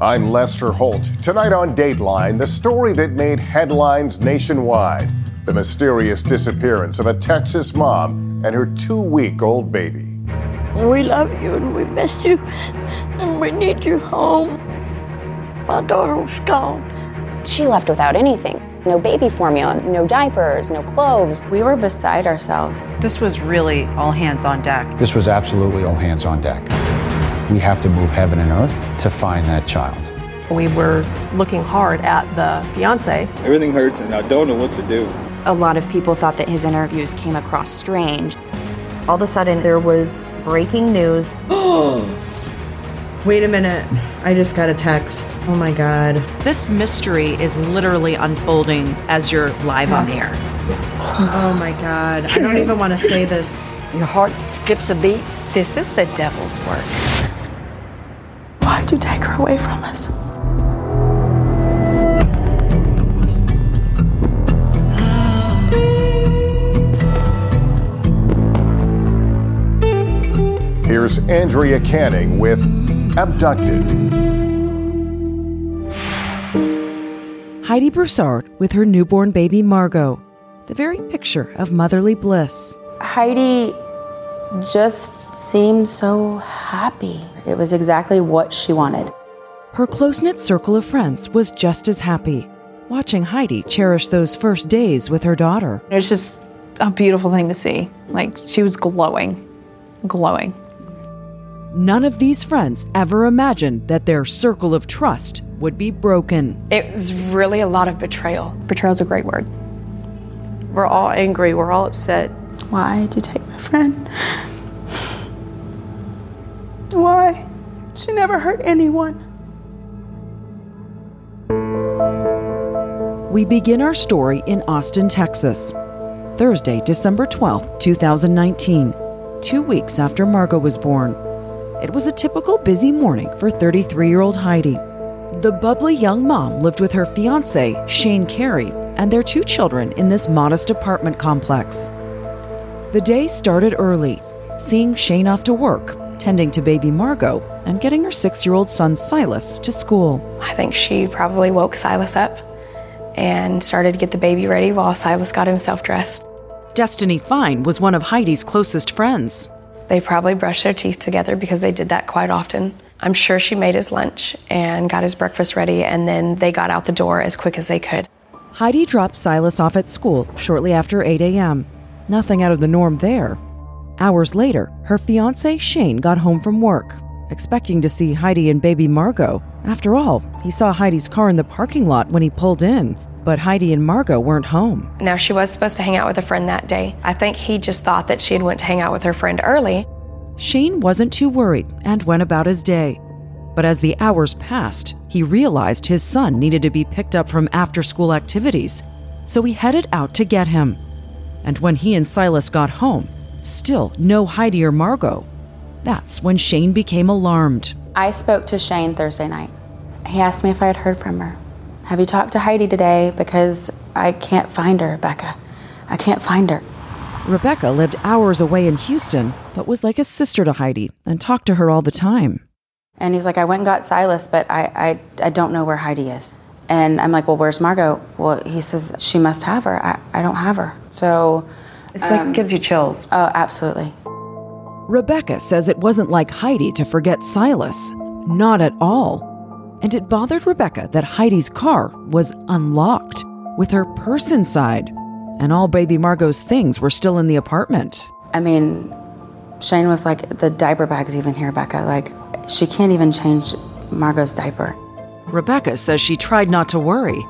I'm Lester Holt. Tonight on Dateline, the story that made headlines nationwide the mysterious disappearance of a Texas mom and her two week old baby. We love you and we miss you and we need you home. My daughter was gone. She left without anything no baby formula, no diapers, no clothes. We were beside ourselves. This was really all hands on deck. This was absolutely all hands on deck. We have to move heaven and earth to find that child. We were looking hard at the fiance. Everything hurts, and I don't know what to do. A lot of people thought that his interviews came across strange. All of a sudden, there was breaking news. Wait a minute. I just got a text. Oh my God. This mystery is literally unfolding as you're live on the air. Oh my God. I don't even want to say this. Your heart skips a beat. This is the devil's work. Why'd you take her away from us? Here's Andrea Canning with Abducted. Heidi Broussard with her newborn baby Margot, the very picture of motherly bliss. Heidi just seemed so happy. It was exactly what she wanted. Her close knit circle of friends was just as happy, watching Heidi cherish those first days with her daughter. It was just a beautiful thing to see. Like, she was glowing, glowing. None of these friends ever imagined that their circle of trust would be broken. It was really a lot of betrayal. Betrayal's a great word. We're all angry, we're all upset. Why did you take my friend? Why? She never hurt anyone. We begin our story in Austin, Texas. Thursday, December 12th, 2019, two weeks after Margot was born. It was a typical busy morning for 33 year old Heidi. The bubbly young mom lived with her fiance, Shane Carey, and their two children in this modest apartment complex. The day started early, seeing Shane off to work, tending to baby Margot, and getting her six year old son Silas to school. I think she probably woke Silas up and started to get the baby ready while Silas got himself dressed. Destiny Fine was one of Heidi's closest friends. They probably brushed their teeth together because they did that quite often. I'm sure she made his lunch and got his breakfast ready, and then they got out the door as quick as they could. Heidi dropped Silas off at school shortly after 8 a.m. Nothing out of the norm there. Hours later, her fiance Shane got home from work, expecting to see Heidi and baby Margot. After all, he saw Heidi's car in the parking lot when he pulled in, but Heidi and Margot weren't home. Now she was supposed to hang out with a friend that day. I think he just thought that she had went to hang out with her friend early. Shane wasn't too worried and went about his day. But as the hours passed, he realized his son needed to be picked up from after school activities, so he headed out to get him. And when he and Silas got home, still no Heidi or Margot. That's when Shane became alarmed. I spoke to Shane Thursday night. He asked me if I had heard from her. Have you talked to Heidi today? Because I can't find her, Becca. I can't find her. Rebecca lived hours away in Houston, but was like a sister to Heidi and talked to her all the time. And he's like, I went and got Silas, but I, I, I don't know where Heidi is. And I'm like, well, where's Margot? Well, he says, she must have her. I, I don't have her. So. It's like it gives you chills. Oh, absolutely. Rebecca says it wasn't like Heidi to forget Silas. Not at all. And it bothered Rebecca that Heidi's car was unlocked with her purse inside, and all baby Margot's things were still in the apartment. I mean, Shane was like, the diaper bag's even here, Becca. Like, she can't even change Margot's diaper. Rebecca says she tried not to worry.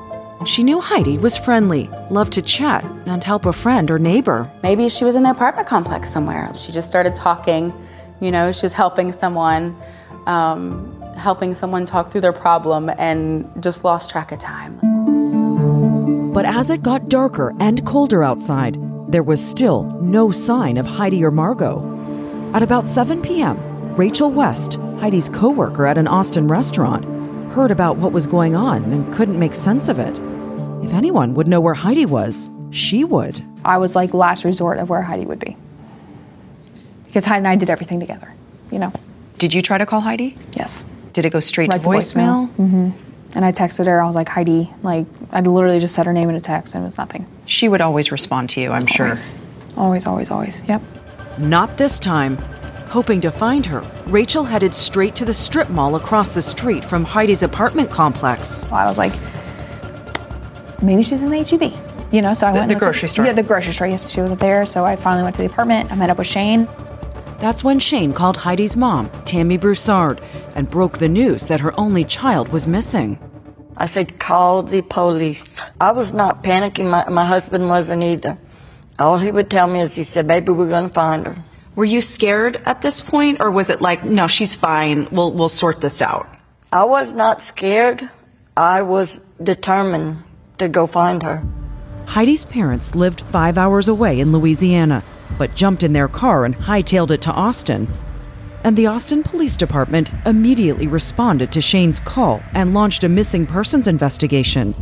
She knew Heidi was friendly, loved to chat, and help a friend or neighbor. Maybe she was in the apartment complex somewhere. She just started talking, you know, she was helping someone, um, helping someone talk through their problem and just lost track of time. But as it got darker and colder outside, there was still no sign of Heidi or Margot. At about 7 p.m., Rachel West, Heidi's coworker at an Austin restaurant, heard about what was going on and couldn't make sense of it. If anyone would know where Heidi was, she would. I was like last resort of where Heidi would be. Because Heidi and I did everything together, you know. Did you try to call Heidi? Yes. Did it go straight Right to voicemail? hmm And I texted her. I was like, Heidi, like, I literally just said her name in a text and it was nothing. She would always respond to you, I'm sure. Always. Always, always, always. Yep. Not this time. Hoping to find her, Rachel headed straight to the strip mall across the street from Heidi's apartment complex. I was like, maybe she's in the HEB. You know, so I The- went. the grocery at- store. Yeah, the grocery store. Yes, she was there. So I finally went to the apartment. I met up with Shane. That's when Shane called Heidi's mom, Tammy Broussard, and broke the news that her only child was missing. I said, call the police. I was not panicking. My, my husband wasn't either. All he would tell me is he said, baby, we're going to find her. Were you scared at this point, or was it like, no, she's fine, we'll, we'll sort this out? I was not scared. I was determined to go find her. Heidi's parents lived five hours away in Louisiana, but jumped in their car and hightailed it to Austin. And the Austin Police Department immediately responded to Shane's call and launched a missing persons investigation.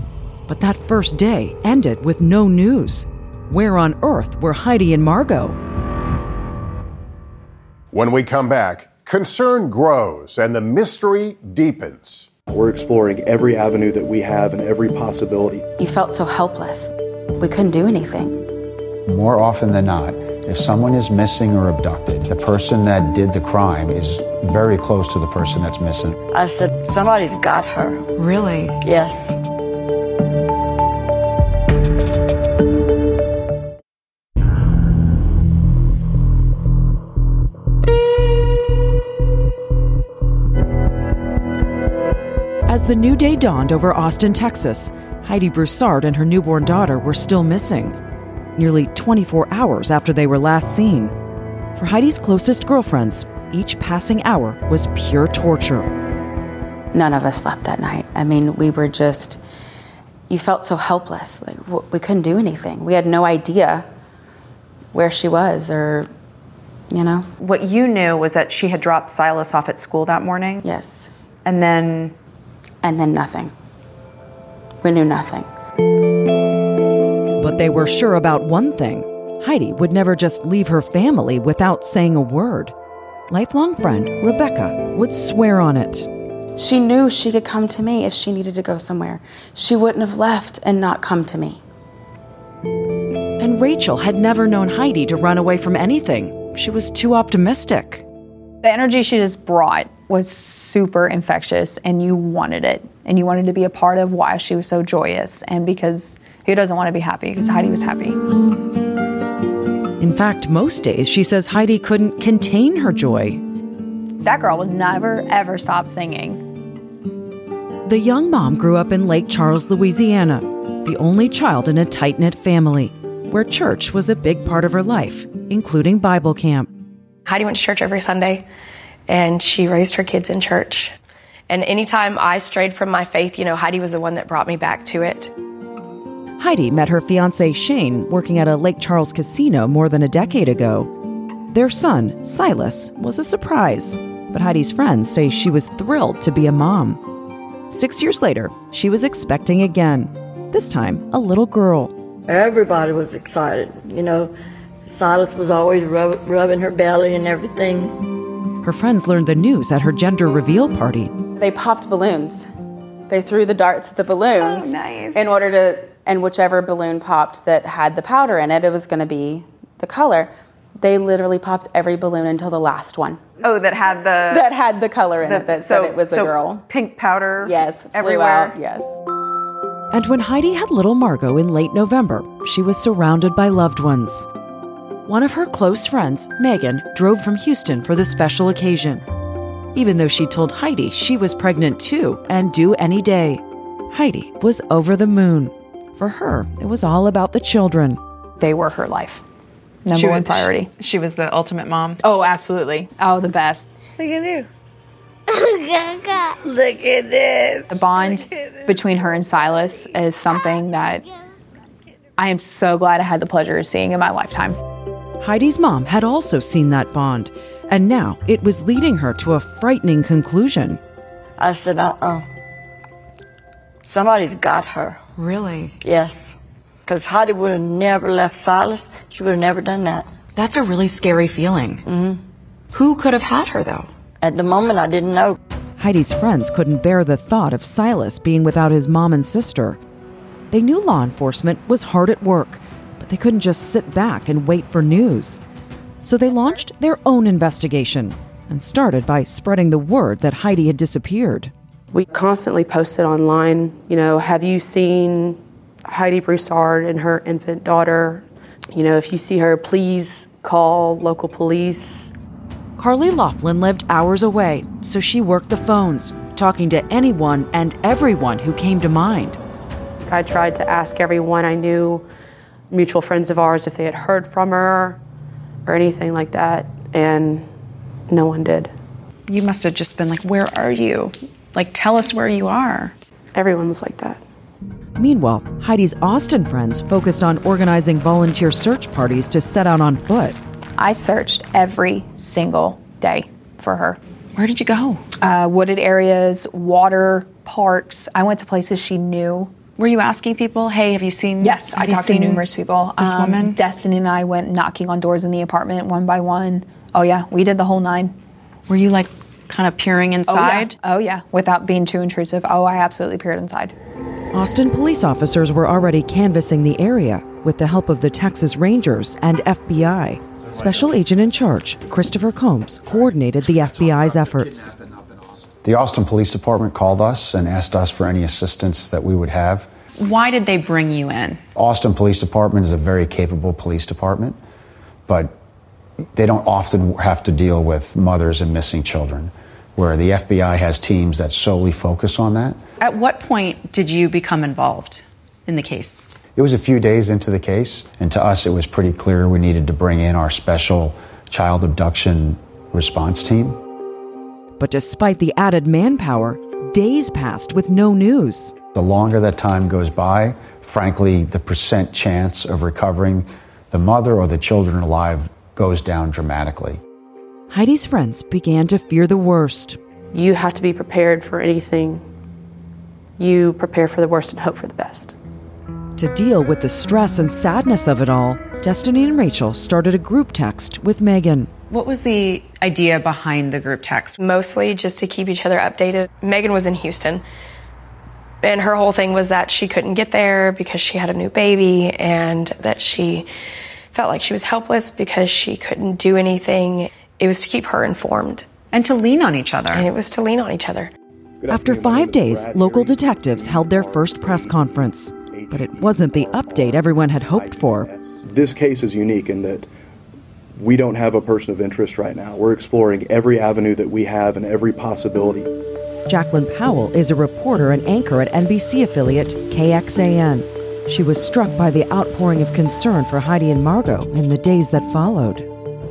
But that first day ended with no news. Where on earth were Heidi and Margot? When we come back, concern grows and the mystery deepens. We're exploring every avenue that we have and every possibility. You felt so helpless. We couldn't do anything. More often than not, if someone is missing or abducted, the person that did the crime is very close to the person that's missing. I said, somebody's got her. Really? Yes. The new day dawned over Austin, Texas, Heidi Broussard and her newborn daughter were still missing, nearly 24 hours after they were last seen. For Heidi's closest girlfriends, each passing hour was pure torture. None of us slept that night. I mean, we were just, you felt so helpless. Like, we couldn't do anything. We had no idea where she was or, you know? What you knew was that she had dropped Silas off at school that morning? Yes. And then. And then nothing. We knew nothing. But they were sure about one thing Heidi would never just leave her family without saying a word. Lifelong friend Rebecca would swear on it. She knew she could come to me if she needed to go somewhere. She wouldn't have left and not come to me. And Rachel had never known Heidi to run away from anything. She was too optimistic. The energy she just brought was super infectious, and you wanted it. And you wanted to be a part of why she was so joyous. And because who doesn't want to be happy? Because Heidi was happy. In fact, most days she says Heidi couldn't contain her joy. That girl would never, ever stop singing. The young mom grew up in Lake Charles, Louisiana, the only child in a tight knit family, where church was a big part of her life, including Bible camp. Heidi went to church every Sunday and she raised her kids in church. And anytime I strayed from my faith, you know, Heidi was the one that brought me back to it. Heidi met her fiance Shane working at a Lake Charles casino more than a decade ago. Their son, Silas, was a surprise, but Heidi's friends say she was thrilled to be a mom. Six years later, she was expecting again, this time a little girl. Everybody was excited. You know, Silas was always rub- rubbing her belly and everything. Her friends learned the news at her gender reveal party. They popped balloons. They threw the darts at the balloons. Oh, nice. In order to, and whichever balloon popped that had the powder in it, it was going to be the color. They literally popped every balloon until the last one Oh, that had the. that had the color in the- it that so- said it was so a girl. Pink powder. Yes, flew everywhere. out, Yes. And when Heidi had little Margot in late November, she was surrounded by loved ones. One of her close friends, Megan, drove from Houston for the special occasion. Even though she told Heidi she was pregnant too and due any day, Heidi was over the moon. For her, it was all about the children. They were her life. Number She one was- priority. She was the ultimate mom. Oh, absolutely. Oh, the best. Look at you. Look at this. The bond between her and Silas is something that I am so glad I had the pleasure of seeing in my lifetime. Heidi's mom had also seen that bond, and now it was leading her to a frightening conclusion. I said, uh uh Somebody's got her. Really? Yes. Because Heidi would have never left Silas. She would have never done that. That's a really scary feeling. Mm-hmm. Who could have had her, though? At the moment, I didn't know. Heidi's friends couldn't bear the thought of Silas being without his mom and sister. They knew law enforcement was hard at work, but they couldn't just sit back and wait for news. So they launched their own investigation and started by spreading the word that Heidi had disappeared. We constantly posted online, you know, have you seen Heidi Broussard and her infant daughter? You know, if you see her, please call local police. Carly Laughlin lived hours away, so she worked the phones, talking to anyone and everyone who came to mind. I tried to ask everyone I knew, mutual friends of ours, if they had heard from her or anything like that, and no one did. You must have just been like, Where are you? Like, tell us where you are. Everyone was like that. Meanwhile, Heidi's Austin friends focused on organizing volunteer search parties to set out on foot. I searched every single day for her. Where did you go? Uh, wooded areas, water, parks. I went to places she knew. Were you asking people, hey, have you seen Yes, I you talked to numerous people. This Um, woman? Destiny and I went knocking on doors in the apartment one by one. Oh, yeah, we did the whole nine. Were you like kind of peering inside? Oh, yeah. Oh, yeah, without being too intrusive. Oh, I absolutely peered inside. Austin police officers were already canvassing the area with the help of the Texas Rangers and FBI. Special agent in charge, Christopher Combs, coordinated the FBI's efforts. The Austin Police Department called us and asked us for any assistance that we would have. Why did they bring you in? Austin Police Department is a very capable police department, but they don't often have to deal with mothers and missing children, where the FBI has teams that solely focus on that. At what point did you become involved in the case? It was a few days into the case, and to us, it was pretty clear we needed to bring in our special child abduction response team. But despite the added manpower, days passed with no news. The longer that time goes by, frankly, the percent chance of recovering the mother or the children alive goes down dramatically. Heidi's friends began to fear the worst. You have to be prepared for anything. You prepare for the worst and hope for the best. To deal with the stress and sadness of it all, Destiny and Rachel started a group text with Megan. What was the idea behind the group text? Mostly just to keep each other updated. Megan was in Houston, and her whole thing was that she couldn't get there because she had a new baby and that she felt like she was helpless because she couldn't do anything. It was to keep her informed. And to lean on each other. And it was to lean on each other. After five days, local detectives held their first press conference. But it wasn't the update everyone had hoped for. This case is unique in that we don't have a person of interest right now. We're exploring every avenue that we have and every possibility. Jacqueline Powell is a reporter and anchor at NBC affiliate KXAN. She was struck by the outpouring of concern for Heidi and Margot in the days that followed.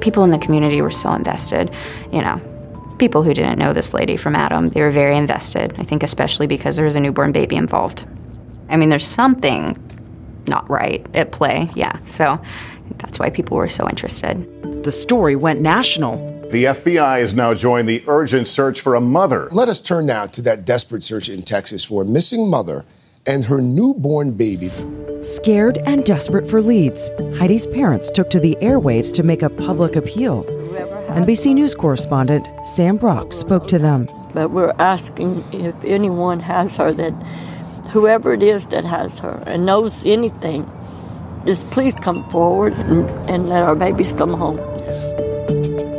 People in the community were so invested, you know. People who didn't know this lady from Adam, they were very invested. I think especially because there was a newborn baby involved. I mean, there's something not right at play, yeah. So that's why people were so interested. The story went national. The FBI has now joined the urgent search for a mother. Let us turn now to that desperate search in Texas for a missing mother and her newborn baby. Scared and desperate for leads, Heidi's parents took to the airwaves to make a public appeal. NBC News correspondent Sam Brock spoke to them. But we're asking if anyone has her that whoever it is that has her and knows anything, just please come forward and, and let our babies come home.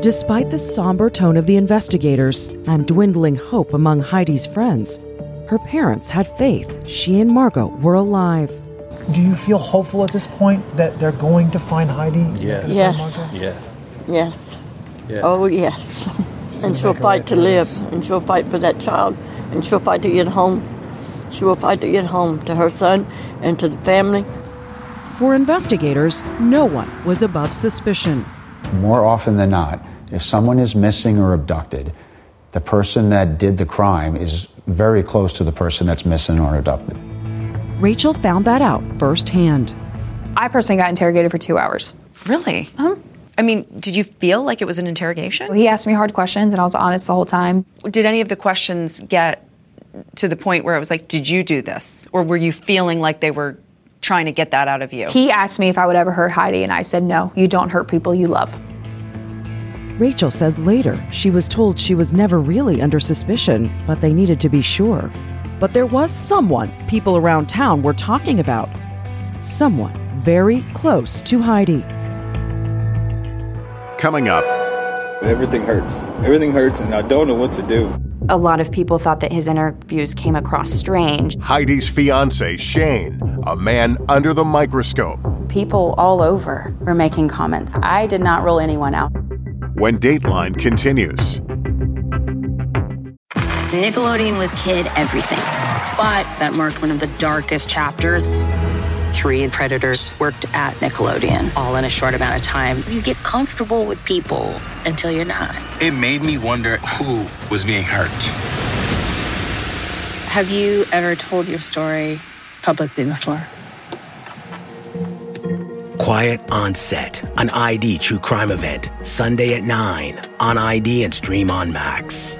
Despite the somber tone of the investigators and dwindling hope among Heidi's friends, her parents had faith she and Margot were alive. Do you feel hopeful at this point that they're going to find Heidi? Yes. Yes. Yes. Yes. Yes. Oh, yes. And she'll fight to live, and she'll fight for that child, and she'll fight to get home. She will fight to get home to her son and to the family. For investigators, no one was above suspicion. More often than not, if someone is missing or abducted, the person that did the crime is very close to the person that's missing or abducted. Rachel found that out firsthand. I personally got interrogated for two hours. Really? Uh-huh. I mean, did you feel like it was an interrogation? He asked me hard questions, and I was honest the whole time. Did any of the questions get to the point where it was like, did you do this? Or were you feeling like they were trying to get that out of you? He asked me if I would ever hurt Heidi, and I said, no, you don't hurt people you love. Rachel says later she was told she was never really under suspicion, but they needed to be sure. But there was someone people around town were talking about. Someone very close to Heidi. Coming up, Everything hurts. Everything hurts, and I don't know what to do. A lot of people thought that his interviews came across strange. Heidi's fiance, Shane, a man under the microscope. People all over were making comments. I did not rule anyone out. When Dateline continues. Nickelodeon was kid everything. But that marked one of the darkest chapters. Three predators worked at Nickelodeon all in a short amount of time. You get comfortable with people until you're not. It made me wonder who was being hurt. Have you ever told your story publicly before? Quiet on Set, an ID true crime event, Sunday at 9 on ID and stream on Max.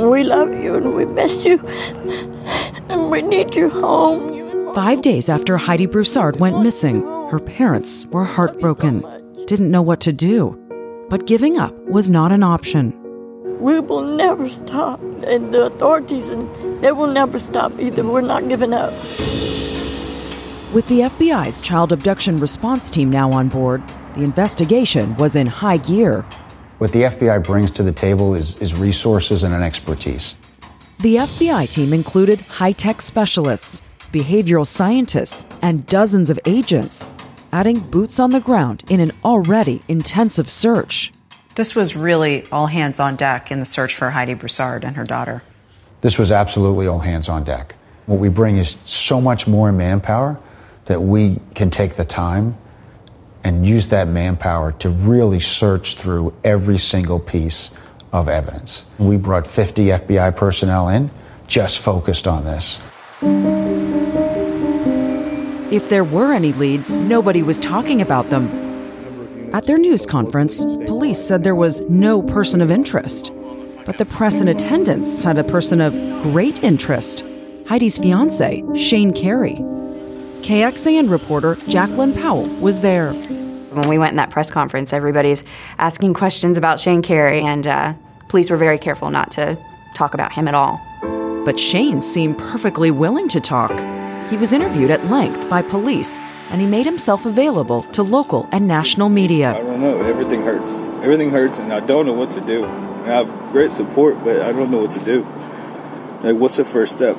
We love you and we miss you. And we need you home. Five days after Heidi Broussard went missing, her parents were heartbroken, didn't know what to do. But giving up was not an option. We will never stop. And the authorities, and they will never stop either. We're not giving up. With the FBI's child abduction response team now on board, the investigation was in high gear. What the FBI brings to the table is, is resources and an expertise. The FBI team included high tech specialists, behavioral scientists, and dozens of agents, adding boots on the ground in an already intensive search. This was really all hands on deck in the search for Heidi Broussard and her daughter. This was absolutely all hands on deck. What we bring is so much more manpower that we can take the time and use that manpower to really search through every single piece of evidence. We brought 50 FBI personnel in just focused on this. If there were any leads, nobody was talking about them. At their news conference, police said there was no person of interest. But the press in attendance had a person of great interest Heidi's fiance, Shane Carey. KXAN reporter Jacqueline Powell was there. When we went in that press conference, everybody's asking questions about Shane Carey, and uh, police were very careful not to talk about him at all. But Shane seemed perfectly willing to talk. He was interviewed at length by police, and he made himself available to local and national media. I don't know. Everything hurts. Everything hurts, and I don't know what to do. I have great support, but I don't know what to do. Like, what's the first step?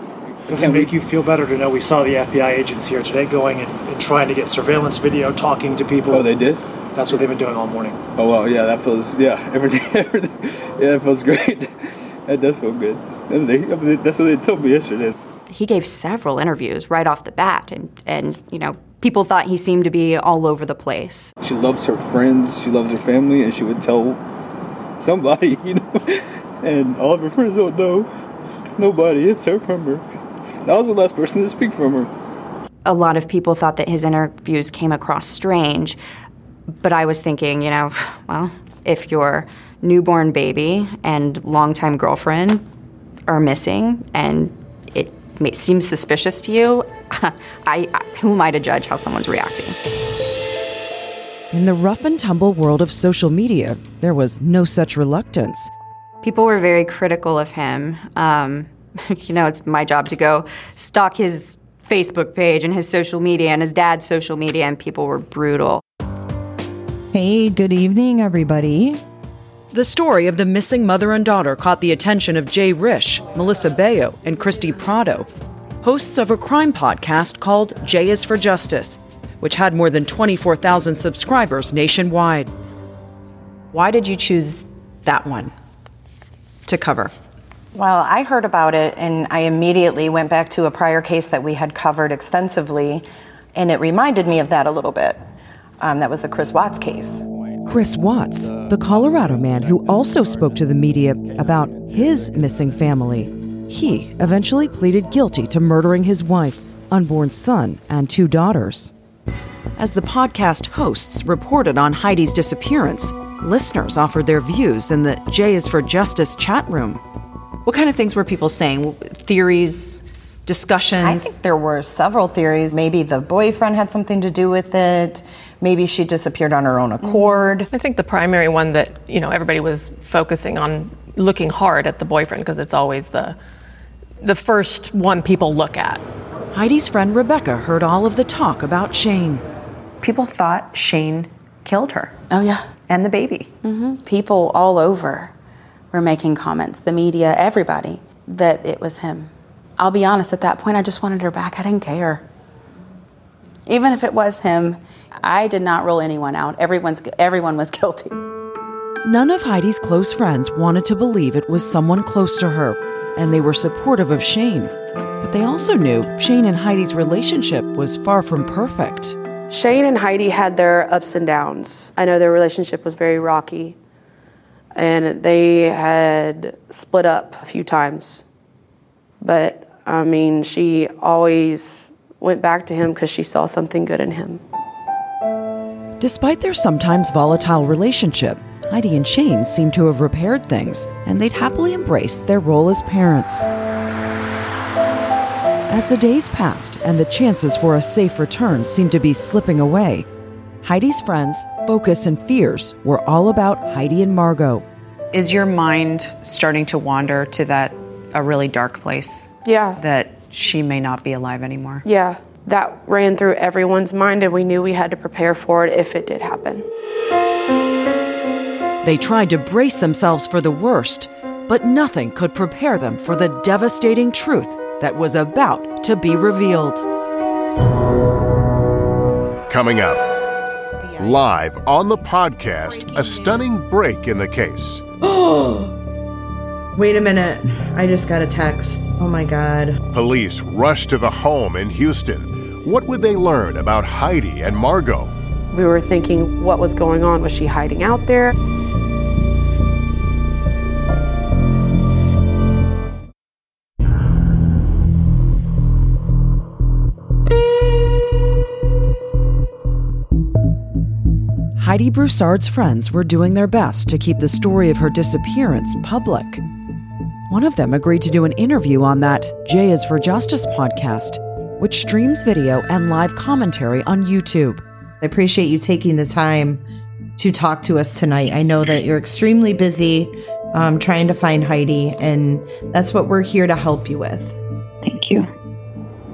Does it make you feel better to know we saw the FBI agents here today going and, and trying to get surveillance video, talking to people? Oh, they did? That's what they've been doing all morning. Oh wow, yeah, that feels yeah, everything, everything yeah, that feels great. That does feel good. And they, I mean, that's what they told me yesterday. He gave several interviews right off the bat, and, and you know, people thought he seemed to be all over the place. She loves her friends, she loves her family, and she would tell somebody, you know. And all of her friends don't know. Nobody. It's her from her. I was the last person to speak from her. A lot of people thought that his interviews came across strange, but I was thinking, you know, well, if your newborn baby and longtime girlfriend are missing and it may, seems suspicious to you, I, I, who am I to judge how someone's reacting? In the rough and tumble world of social media, there was no such reluctance. People were very critical of him. Um, you know, it's my job to go stalk his Facebook page and his social media and his dad's social media, and people were brutal. Hey, good evening, everybody. The story of the missing mother and daughter caught the attention of Jay Risch, Melissa Bayo, and Christy Prado, hosts of a crime podcast called Jay is for Justice, which had more than 24,000 subscribers nationwide. Why did you choose that one to cover? Well, I heard about it and I immediately went back to a prior case that we had covered extensively, and it reminded me of that a little bit. Um, that was the Chris Watts case. Chris Watts, the Colorado man who also spoke to the media about his missing family. He eventually pleaded guilty to murdering his wife, unborn son, and two daughters. As the podcast hosts reported on Heidi's disappearance, listeners offered their views in the Jay is for Justice chat room. What kind of things were people saying? Theories, discussions? I think there were several theories. Maybe the boyfriend had something to do with it. Maybe she disappeared on her own accord. I think the primary one that you know everybody was focusing on looking hard at the boyfriend because it's always the the first one people look at. Heidi's friend Rebecca heard all of the talk about Shane. People thought Shane killed her. Oh, yeah. And the baby. hmm People all over were making comments, the media, everybody, that it was him. I'll be honest, at that point, I just wanted her back. I didn't care. Even if it was him, I did not rule anyone out. Everyone's, everyone was guilty. None of Heidi's close friends wanted to believe it was someone close to her, and they were supportive of Shane. But they also knew Shane and Heidi's relationship was far from perfect. Shane and Heidi had their ups and downs. I know their relationship was very rocky, and they had split up a few times. But I mean, she always went back to him because she saw something good in him. Despite their sometimes volatile relationship, Heidi and Shane seemed to have repaired things, and they'd happily embraced their role as parents. As the days passed and the chances for a safe return seemed to be slipping away, Heidi's friends' focus and fears were all about Heidi and Margot. Is your mind starting to wander to that a really dark place? Yeah. That she may not be alive anymore. Yeah, that ran through everyone's mind, and we knew we had to prepare for it if it did happen. They tried to brace themselves for the worst, but nothing could prepare them for the devastating truth that was about to be revealed. Coming up, live on the podcast, a stunning break in the case. Oh. Wait a minute. I just got a text. Oh my God. Police rush to the home in Houston. What would they learn about Heidi and Margot? We were thinking, what was going on? Was she hiding out there? Heidi Broussard's friends were doing their best to keep the story of her disappearance public. One of them agreed to do an interview on that Jay is for Justice podcast, which streams video and live commentary on YouTube. I appreciate you taking the time to talk to us tonight. I know that you're extremely busy um, trying to find Heidi, and that's what we're here to help you with. Thank you.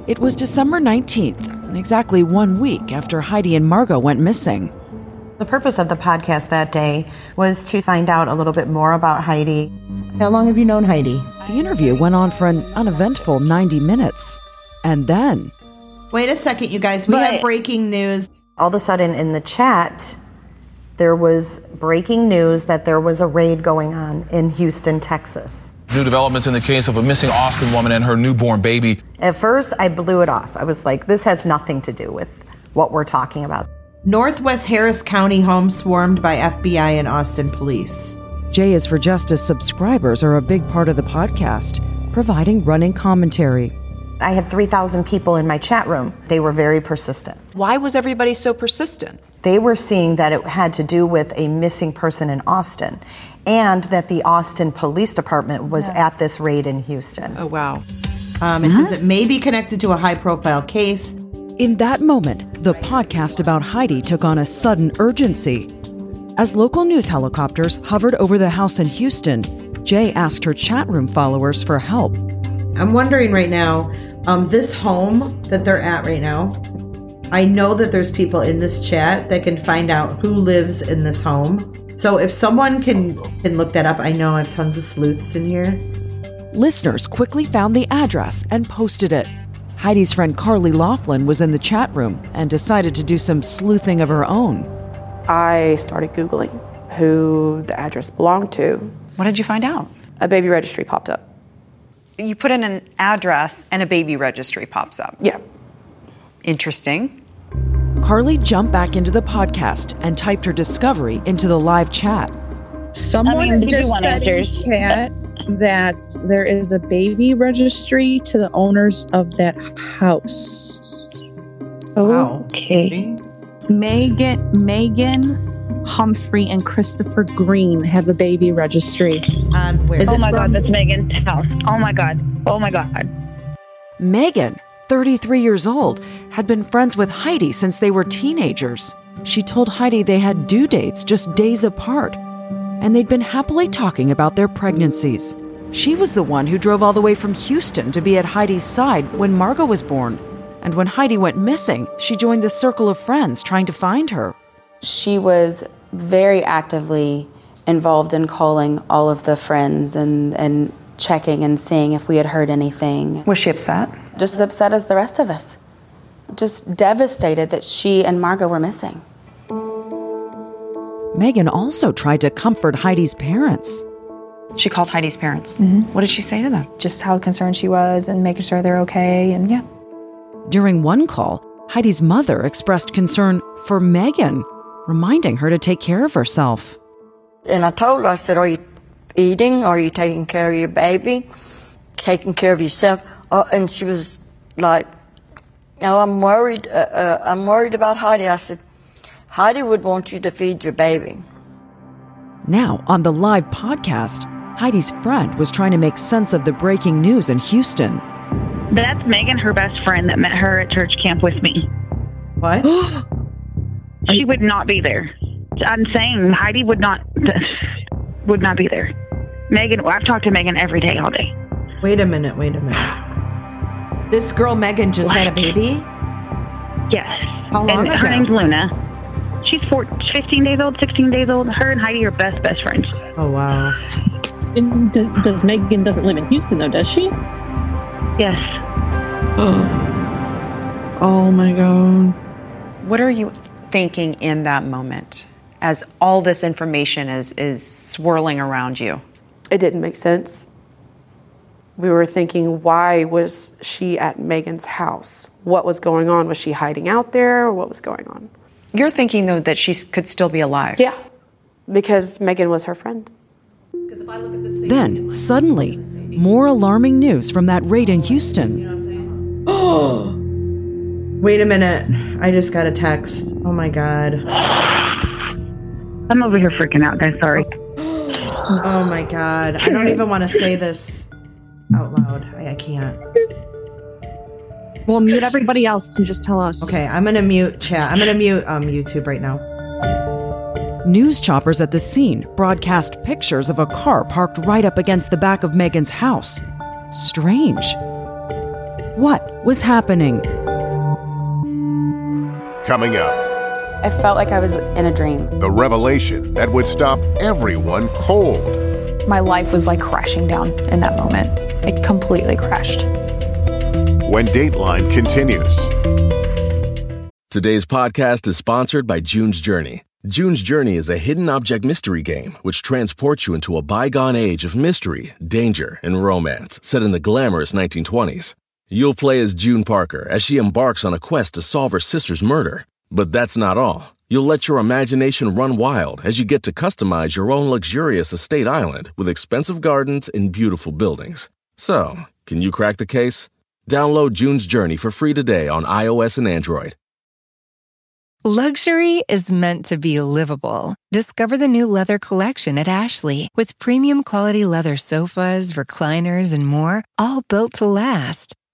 It was December 19th, exactly one week after Heidi and Margot went missing. The purpose of the podcast that day was to find out a little bit more about Heidi. How long have you known Heidi? The interview went on for an uneventful 90 minutes. And then. Wait a second, you guys. We have breaking news. All of a sudden, in the chat, there was breaking news that there was a raid going on in Houston, Texas. New developments in the case of a missing Austin woman and her newborn baby. At first, I blew it off. I was like, this has nothing to do with what we're talking about. Northwest Harris County home swarmed by FBI and Austin police. Jay is for Justice subscribers are a big part of the podcast, providing running commentary. I had 3,000 people in my chat room. They were very persistent. Why was everybody so persistent? They were seeing that it had to do with a missing person in Austin and that the Austin Police Department was Yes. at this raid in Houston. Oh, wow. Um, it says it may be connected to a high profile case. In that moment, the podcast about Heidi took on a sudden urgency. As local news helicopters hovered over the house in Houston, Jay asked her chat room followers for help. I'm wondering right now Um, this home that they're at right now, I know that there's people in this chat that can find out who lives in this home. So if someone can can look that up, I know I have tons of sleuths in here. Listeners quickly found the address and posted it. Heidi's friend Carly Laughlin was in the chat room and decided to do some sleuthing of her own. I started Googling who the address belonged to. What did you find out? A baby registry popped up. You put in an address and a baby registry pops up. Yeah. Interesting. Carly jumped back into the podcast and typed her discovery into the live chat. Someone I mean, just said in chat that there is a baby registry to the owners of that house. Okay. Megan, Megan, Humphrey, and Christopher Green have a baby registry. On where? Is Oh my from- God, that's Megan's house. Oh my God. Oh my God. Megan, 33 years old, had been friends with Heidi since they were teenagers. She told Heidi they had due dates just days apart, and they'd been happily talking about their pregnancies. She was the one who drove all the way from Houston to be at Heidi's side when Margot was born. And when Heidi went missing, she joined the circle of friends trying to find her. She was very actively involved in calling all of the friends and, and checking and seeing if we had heard anything. Was she upset? Just as upset as the rest of us. Just devastated that she and Margot were missing. Megan also tried to comfort Heidi's parents. She called Heidi's parents. Mm-hmm. What did she say to them? Just how concerned she was and making sure they're okay. And yeah. During one call, Heidi's mother expressed concern for Megan, reminding her to take care of herself. And I told her, I said, Are you eating? Are you taking care of your baby? Taking care of yourself? Uh, and she was like, No, I'm worried. Uh, uh, I'm worried about Heidi. I said, Heidi would want you to feed your baby. Now, on the live podcast, Heidi's friend was trying to make sense of the breaking news in Houston. That's Megan, her best friend that met her at church camp with me. What? she would not be there. I'm saying Heidi would not would not be there. Megan, I've talked to Megan every day, all day. Wait a minute, wait a minute. This girl Megan just had a baby? Yes. How long and ago? Her name's Luna. She's four, 15 days old, 16 days old. Her and Heidi are best best friends. Oh wow. And d- does Megan doesn't live in Houston though, does she? Yes. oh my god. What are you thinking in that moment as all this information is, is swirling around you? It didn't make sense. We were thinking, why was she at Megan's house? What was going on? Was she hiding out there? What was going on? You're thinking, though, that she could still be alive. Yeah, because Megan was her friend. Then, suddenly, more alarming news from that raid in Houston. Oh, Wait a minute. I just got a text. Oh my god. I'm over here freaking out, guys. Sorry. Oh my god. I don't even want to say this out loud. I, I can't. Well, mute everybody else and just tell us. Okay, I'm gonna mute chat. I'm gonna mute um YouTube right now. News choppers at the scene broadcast pictures of a car parked right up against the back of Megan's house. Strange. What was happening? Coming up, I felt like I was in a dream. the revelation that would stop everyone cold. My life was like crashing down in that moment. It completely crashed. When Dateline continues. Today's podcast is sponsored by June's Journey. June's Journey is a hidden object mystery game which transports you into a bygone age of mystery, danger, and romance set in the glamorous 1920s. You'll play as June Parker as she embarks on a quest to solve her sister's murder. But that's not all. You'll let your imagination run wild as you get to customize your own luxurious estate island with expensive gardens and beautiful buildings. So, can you crack the case? Download June's Journey for free today on iOS and Android. Luxury is meant to be livable. Discover the new leather collection at Ashley with premium quality leather sofas, recliners, and more, all built to last.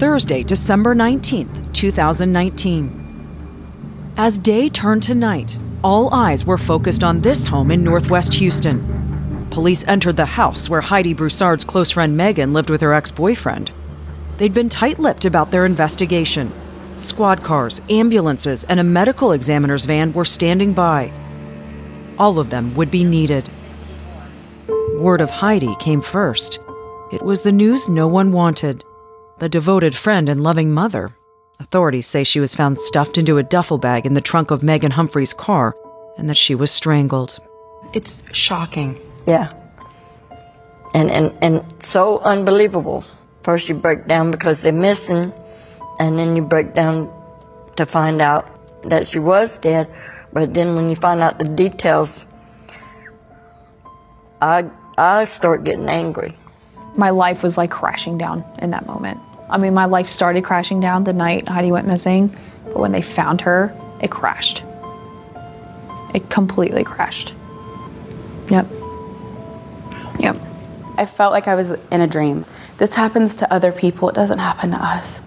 Thursday, December 19th, 2019. As day turned to night, all eyes were focused on this home in Northwest Houston. Police entered the house where Heidi Broussard's close friend Megan lived with her ex boyfriend. They'd been tight lipped about their investigation. Squad cars, ambulances, and a medical examiner's van were standing by. All of them would be needed. Word of Heidi came first. It was the news no one wanted the devoted friend and loving mother. Authorities say she was found stuffed into a duffel bag in the trunk of Megan Humphrey's car and that she was strangled. It's shocking. Yeah. And, and, and so unbelievable. First you break down because they're missing, and then you break down to find out that she was dead. But then when you find out the details, I, I start getting angry. My life was like crashing down in that moment. I mean, my life started crashing down the night Heidi went missing, but when they found her, it crashed. It completely crashed. Yep. Yep. I felt like I was in a dream. This happens to other people, it doesn't happen to us.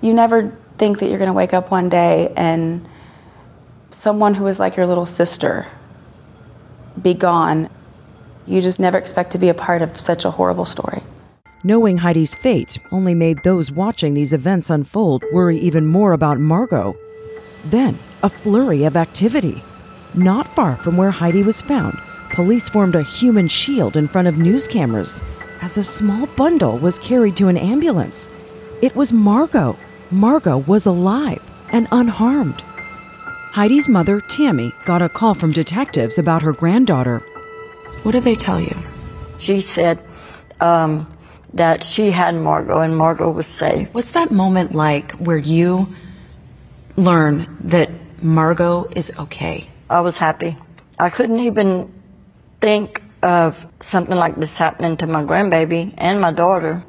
You never think that you're going to wake up one day and someone who is like your little sister be gone. You just never expect to be a part of such a horrible story. Knowing Heidi's fate only made those watching these events unfold worry even more about Margot. Then, a flurry of activity. Not far from where Heidi was found, police formed a human shield in front of news cameras as a small bundle was carried to an ambulance. It was Margot. Margot was alive and unharmed. Heidi's mother, Tammy, got a call from detectives about her granddaughter. What did they tell you? She said um, that she had Margot and Margot was safe. What's that moment like where you learn that Margot is okay? I was happy. I couldn't even think of something like this happening to my grandbaby and my daughter.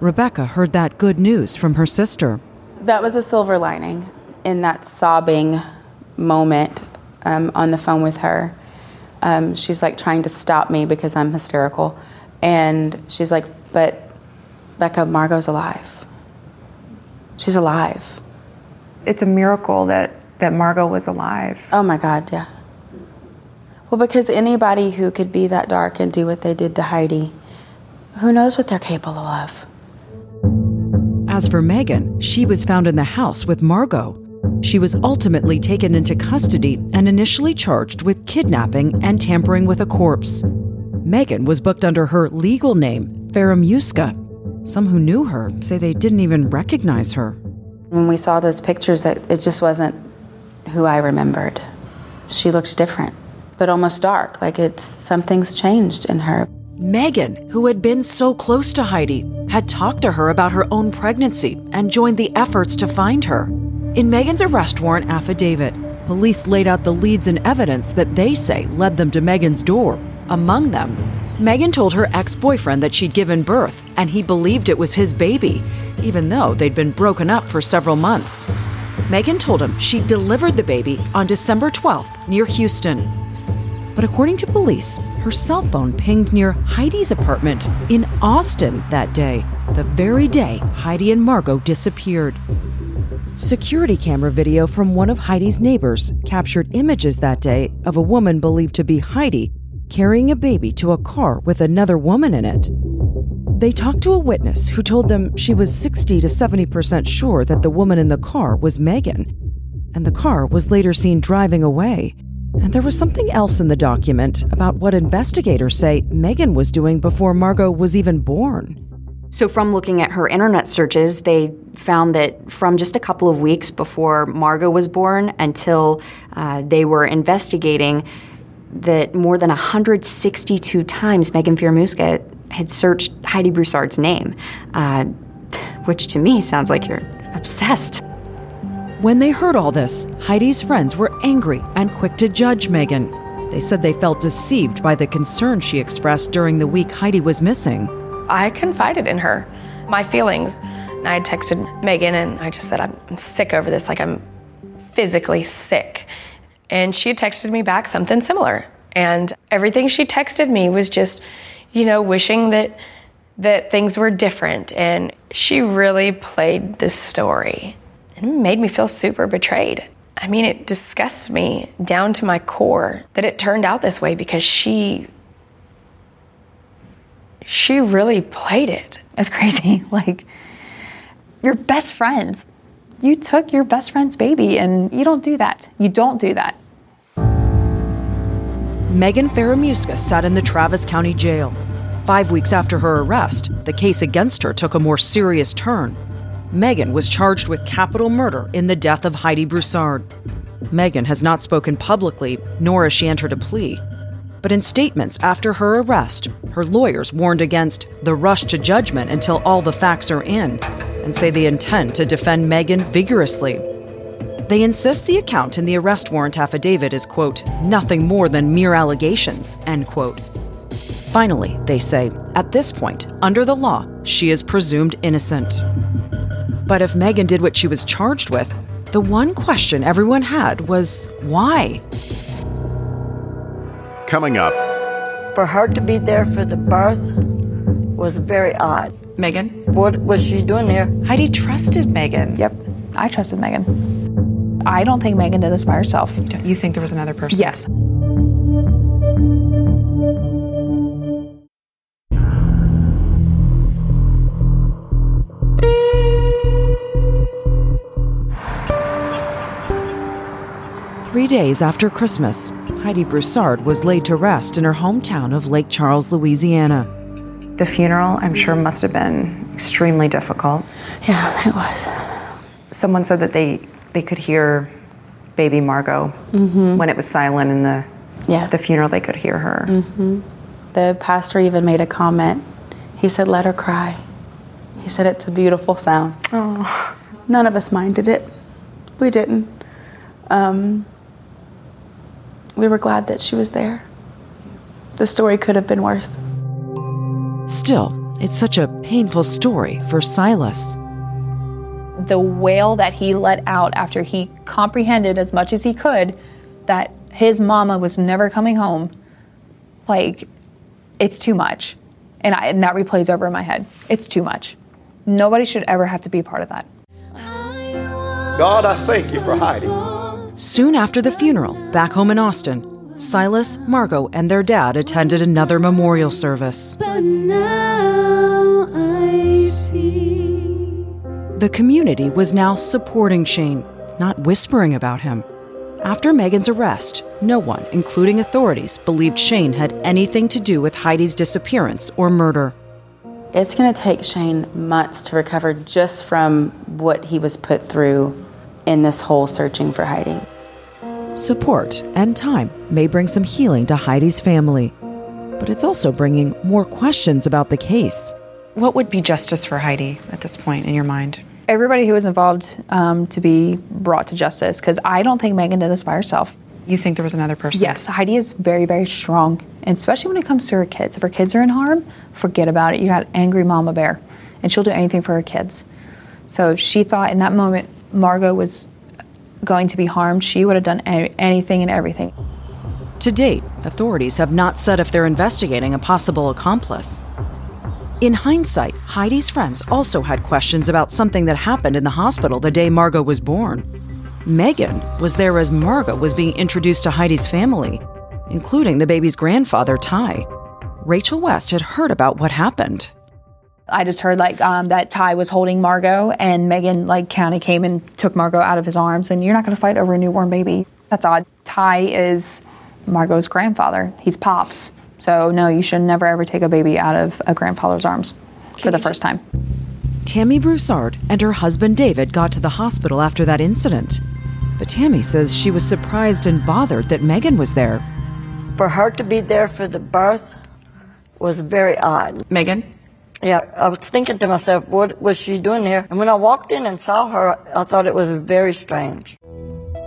Rebecca heard that good news from her sister. That was the silver lining in that sobbing moment um, on the phone with her. Um, she's like trying to stop me because I'm hysterical. And she's like, but Becca, Margot's alive. She's alive. It's a miracle that, that Margot was alive. Oh my God, yeah. Well, because anybody who could be that dark and do what they did to Heidi, who knows what they're capable of? As for Megan, she was found in the house with Margot. She was ultimately taken into custody and initially charged with kidnapping and tampering with a corpse. Megan was booked under her legal name, Fieramusca. Some who knew her say they didn't even recognize her. When we saw those pictures, it, it just wasn't who I remembered. She looked different, but almost dark, like it's something's changed in her. Megan, who had been so close to Heidi, had talked to her about her own pregnancy and joined the efforts to find her. In Megan's arrest warrant affidavit, police laid out the leads and evidence that they say led them to Megan's door. Among them, Megan told her ex boyfriend that she'd given birth and he believed it was his baby, even though they'd been broken up for several months. Megan told him she delivered the baby on December 12th near Houston. But according to police, her cell phone pinged near Heidi's apartment in Austin that day, the very day Heidi and Margot disappeared. Security camera video from one of Heidi's neighbors captured images that day of a woman believed to be Heidi carrying a baby to a car with another woman in it. They talked to a witness who told them she was 60 to 70% sure that the woman in the car was Megan, and the car was later seen driving away. And there was something else in the document about what investigators say Megan was doing before Margot was even born. So, from looking at her internet searches, they found that from just a couple of weeks before Margot was born until uh, they were investigating, that more than 162 times Megan Fieramusca had searched Heidi Broussard's name, uh, which to me sounds like you're obsessed. When they heard all this, Heidi's friends were angry and quick to judge Megan. They said they felt deceived by the concern she expressed during the week Heidi was missing. I confided in her my feelings. And I had texted Megan and I just said, I'm sick over this. Like, I'm physically sick. And she had texted me back something similar. And everything she texted me was just, you know, wishing that that things were different. And she really played this story. And it made me feel super betrayed. I mean, it disgusts me down to my core that it turned out this way because she she really played it. It's crazy. Like your best friends. You took your best friend's baby and you don't do that. You don't do that. Megan Fieramusca sat in the Travis County Jail. Five weeks after her arrest, the case against her took a more serious turn. Megan was charged with capital murder in the death of Heidi Broussard. Megan has not spoken publicly, nor has she entered a plea. But in statements after her arrest, her lawyers warned against the rush to judgment until all the facts are in, and say they intend to defend Megan vigorously. They insist the account in the arrest warrant affidavit is, quote, nothing more than mere allegations, end quote. Finally, they say, at this point, under the law, she is presumed innocent. But if Megan did what she was charged with, the one question everyone had was why? Coming up. For her to be there for the birth was very odd. Megan? What was she doing there? Heidi trusted Megan. Yep, I trusted Megan. I don't think Megan did this by herself. You think there was another person? Yes. Three days after Christmas, Heidi Broussard was laid to rest in her hometown of Lake Charles, Louisiana. The funeral, I'm sure, must have been extremely difficult. Yeah, it was. Someone said that they, they could hear baby Margot Mhm. when it was silent in the Yeah. the funeral. They could hear her. hmm The pastor even made a comment. He said, Let her cry. He said, It's a beautiful sound. Oh. None of us minded it. We didn't. Um, we were glad that she was there. The story could have been worse. Still, it's such a painful story for Silas. The wail that he let out after he comprehended as much as he could that his mama was never coming home, like, it's too much. And, I, and that replays over in my head. It's too much. Nobody should ever have to be a part of that. God, I thank you for Heidi. Soon after the funeral, back home in Austin, Silas, Margot, and their dad attended another memorial service. The community was now supporting Shane, not whispering about him. After Megan's arrest, no one, including authorities, believed Shane had anything to do with Heidi's disappearance or murder. It's going to take Shane months to recover just from what he was put through in this whole searching for Heidi. Support and time may bring some healing to Heidi's family, but it's also bringing more questions about the case. What would be justice for Heidi at this point in your mind? Everybody who was involved um, to be brought to justice, because I don't think Megan did this by herself. You think there was another person? Yes, Heidi is very, very strong, and especially when it comes to her kids. If her kids are in harm, forget about it. You got angry mama bear, and she'll do anything for her kids. So if she thought in that moment Margot was going to be harmed, she would have done any, anything and everything. To date, authorities have not said if they're investigating a possible accomplice. In hindsight, Heidi's friends also had questions about something that happened in the hospital the day Margot was born. Megan was there as Margot was being introduced to Heidi's family, including the baby's grandfather, Ty. Rachel West had heard about what happened. I just heard like um, that Ty was holding Margot, and Megan like kind of came and took Margot out of his arms. And you're not going to fight over a newborn baby. That's odd. Ty is Margot's grandfather. He's pops. So no, you should never ever take a baby out of a grandfather's arms for the first time. Tammy Broussard and her husband David got to the hospital after that incident. But Tammy says she was surprised and bothered that Megan was there. For her to be there for the birth was very odd. Megan? Yeah, I was thinking to myself, what was she doing here? And when I walked in and saw her, I thought it was very strange.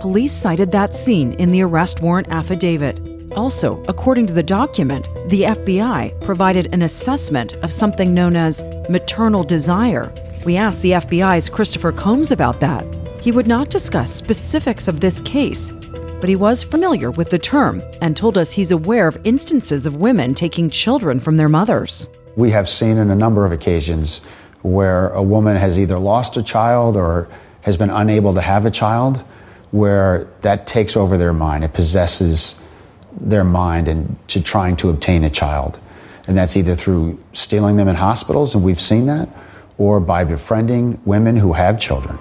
Police cited that scene in the arrest warrant affidavit. Also, according to the document, the FBI provided an assessment of something known as maternal desire. We asked the FBI's Christopher Combs about that. He would not discuss specifics of this case, but he was familiar with the term and told us he's aware of instances of women taking children from their mothers. We have seen in a number of occasions where a woman has either lost a child or has been unable to have a child, where that takes over their mind. It possesses their mind and to trying to obtain a child. And that's either through stealing them in hospitals, and we've seen that, or by befriending women who have children.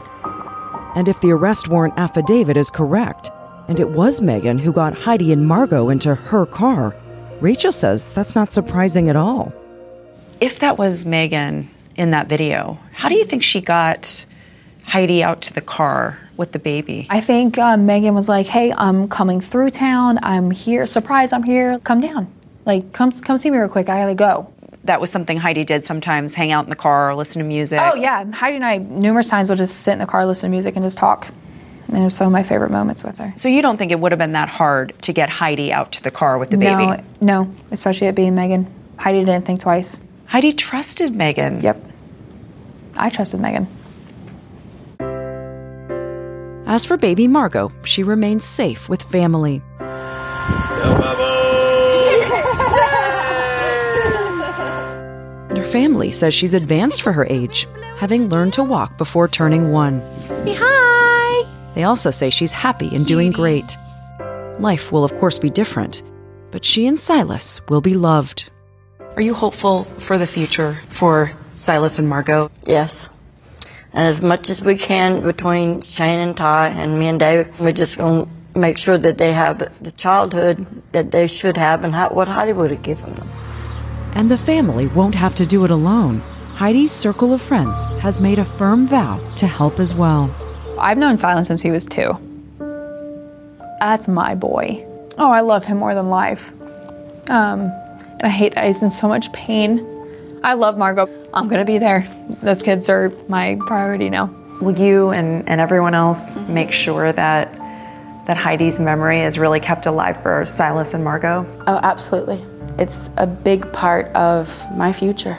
And if the arrest warrant affidavit is correct, and it was Megan who got Heidi and Margot into her car, Rachel says that's not surprising at all. If that was Megan in that video, how do you think she got Heidi out to the car with the baby? I think uh, Megan was like, "Hey, I'm coming through town. I'm here. Surprise! I'm here. Come down. Like, come come see me real quick. I gotta go." That was something Heidi did sometimes: hang out in the car, listen to music. Oh yeah, Heidi and I numerous times would just sit in the car, listen to music, and just talk. And it was some of my favorite moments with her. So you don't think it would have been that hard to get Heidi out to the car with the no, baby? No, especially it being Megan. Heidi didn't think twice. Heidi trusted Megan. Yep. I trusted Megan. As for baby Margot, she remains safe with family. And her family says she's advanced for her age, having learned to walk before turning one. Hi! They also say she's happy and doing great. Life will, of course, be different, but she and Silas will be loved. Are you hopeful for the future for Silas and Margot? Yes. And as much as we can between Shane and Ty and me and David, we're just going to make sure that they have the childhood that they should have and how, what Heidi would have given them. And the family won't have to do it alone. Heidi's circle of friends has made a firm vow to help as well. I've known Silas since he was two. That's my boy. Oh, I love him more than life. Um, and I hate that he's in so much pain. I love Margot. I'm gonna be there. Those kids are my priority now. Will you and, and everyone else make sure that that Heidi's memory is really kept alive for Silas and Margot? Oh, absolutely. It's a big part of my future.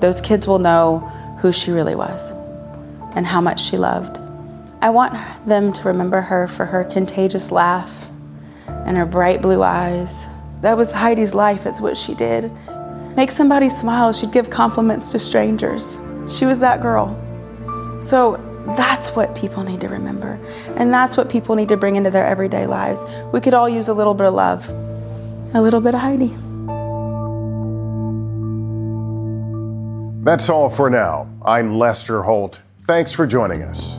Those kids will know who she really was and how much she loved. I want them to remember her for her contagious laugh and her bright blue eyes. That was Heidi's life, it's what she did. Make somebody smile, she'd give compliments to strangers. She was that girl. So that's what people need to remember. And that's what people need to bring into their everyday lives. We could all use a little bit of love, a little bit of Heidi. That's all for now. I'm Lester Holt. Thanks for joining us.